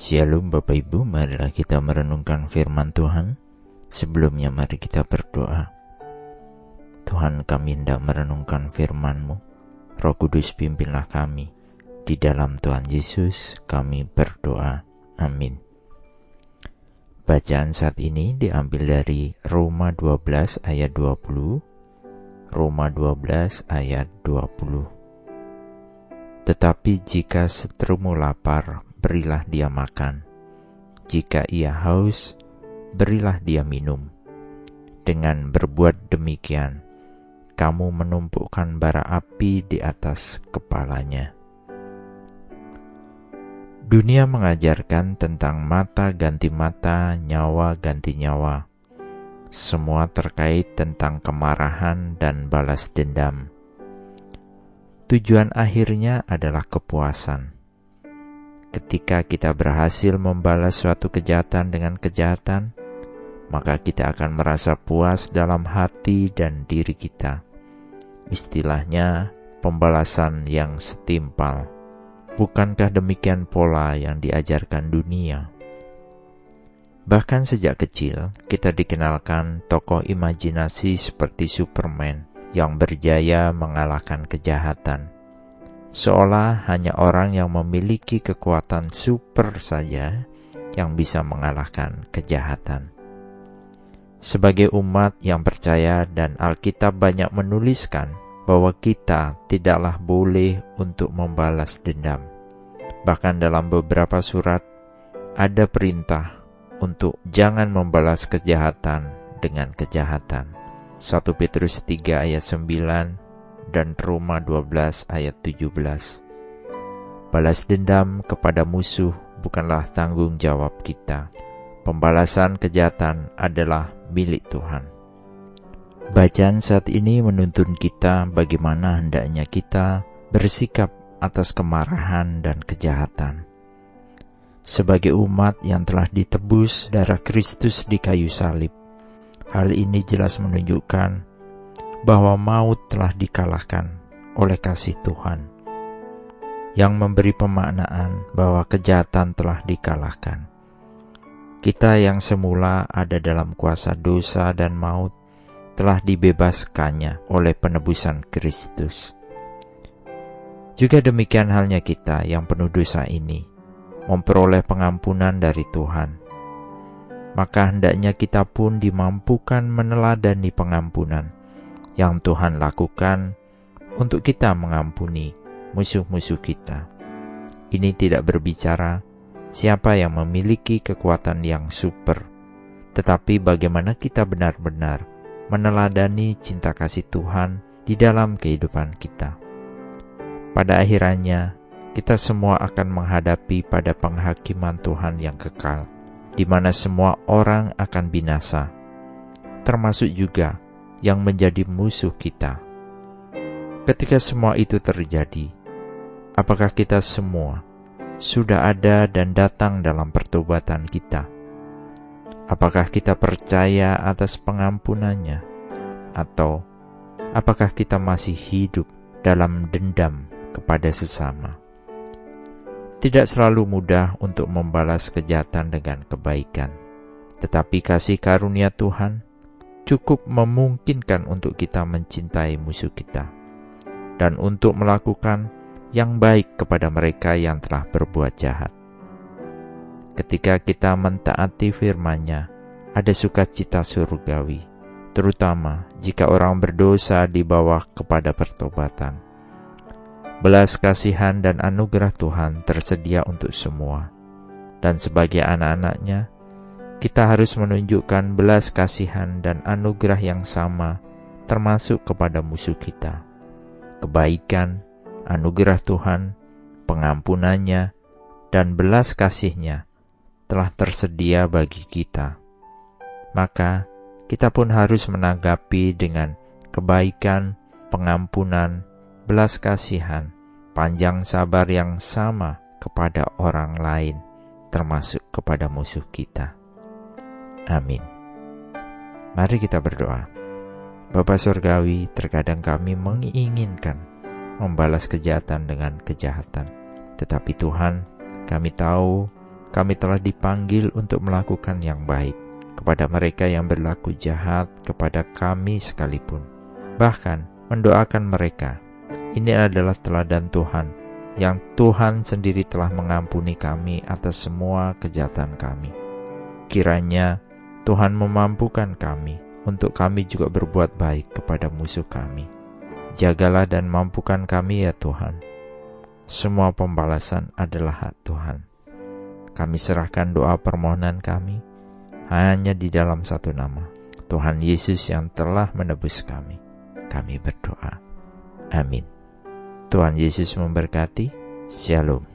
Shalom Bapak Ibu, marilah kita merenungkan firman Tuhan. Sebelumnya mari kita berdoa. Tuhan kami hendak merenungkan firman-Mu. Roh Kudus pimpinlah kami. Di dalam Tuhan Yesus kami berdoa. Amin. Bacaan saat ini diambil dari Roma 12 ayat 20. Roma 12 ayat 20. Tetapi jika seterumu lapar, berilah dia makan. Jika ia haus, berilah dia minum. Dengan berbuat demikian, kamu menumpukkan bara api di atas kepalanya. Dunia mengajarkan tentang mata ganti mata, nyawa ganti nyawa. Semua terkait tentang kemarahan dan balas dendam. Tujuan akhirnya adalah kepuasan Ketika kita berhasil membalas suatu kejahatan dengan kejahatan, maka kita akan merasa puas dalam hati dan diri kita. Istilahnya, pembalasan yang setimpal. Bukankah demikian pola yang diajarkan dunia? Bahkan sejak kecil, kita dikenalkan tokoh imajinasi seperti Superman yang berjaya mengalahkan kejahatan seolah hanya orang yang memiliki kekuatan super saja yang bisa mengalahkan kejahatan. Sebagai umat yang percaya dan Alkitab banyak menuliskan bahwa kita tidaklah boleh untuk membalas dendam. Bahkan dalam beberapa surat ada perintah untuk jangan membalas kejahatan dengan kejahatan. 1 Petrus 3 ayat 9 dan Roma 12 ayat 17. Balas dendam kepada musuh bukanlah tanggung jawab kita. Pembalasan kejahatan adalah milik Tuhan. Bacaan saat ini menuntun kita bagaimana hendaknya kita bersikap atas kemarahan dan kejahatan. Sebagai umat yang telah ditebus darah Kristus di kayu salib, hal ini jelas menunjukkan bahwa maut telah dikalahkan oleh kasih Tuhan, yang memberi pemaknaan bahwa kejahatan telah dikalahkan. Kita yang semula ada dalam kuasa dosa dan maut telah dibebaskannya oleh penebusan Kristus. Juga demikian halnya kita yang penuh dosa ini, memperoleh pengampunan dari Tuhan. Maka hendaknya kita pun dimampukan meneladani pengampunan yang Tuhan lakukan untuk kita mengampuni musuh-musuh kita. Ini tidak berbicara siapa yang memiliki kekuatan yang super, tetapi bagaimana kita benar-benar meneladani cinta kasih Tuhan di dalam kehidupan kita. Pada akhirnya, kita semua akan menghadapi pada penghakiman Tuhan yang kekal, di mana semua orang akan binasa, termasuk juga yang menjadi musuh kita. Ketika semua itu terjadi, apakah kita semua sudah ada dan datang dalam pertobatan kita? Apakah kita percaya atas pengampunannya, atau apakah kita masih hidup dalam dendam kepada sesama? Tidak selalu mudah untuk membalas kejahatan dengan kebaikan, tetapi kasih karunia Tuhan cukup memungkinkan untuk kita mencintai musuh kita dan untuk melakukan yang baik kepada mereka yang telah berbuat jahat. Ketika kita mentaati firman-Nya, ada sukacita surgawi, terutama jika orang berdosa di bawah kepada pertobatan. Belas kasihan dan anugerah Tuhan tersedia untuk semua, dan sebagai anak-anaknya, kita harus menunjukkan belas kasihan dan anugerah yang sama, termasuk kepada musuh kita. Kebaikan, anugerah Tuhan, pengampunannya, dan belas kasihnya telah tersedia bagi kita. Maka, kita pun harus menanggapi dengan kebaikan, pengampunan, belas kasihan, panjang sabar yang sama kepada orang lain, termasuk kepada musuh kita. Amin. Mari kita berdoa. Bapa Surgawi, terkadang kami menginginkan membalas kejahatan dengan kejahatan. Tetapi Tuhan, kami tahu kami telah dipanggil untuk melakukan yang baik kepada mereka yang berlaku jahat kepada kami sekalipun. Bahkan mendoakan mereka. Ini adalah teladan Tuhan yang Tuhan sendiri telah mengampuni kami atas semua kejahatan kami. Kiranya Tuhan memampukan kami untuk kami juga berbuat baik kepada musuh kami. Jagalah dan mampukan kami ya Tuhan. Semua pembalasan adalah hak Tuhan. Kami serahkan doa permohonan kami hanya di dalam satu nama, Tuhan Yesus yang telah menebus kami. Kami berdoa. Amin. Tuhan Yesus memberkati. Shalom.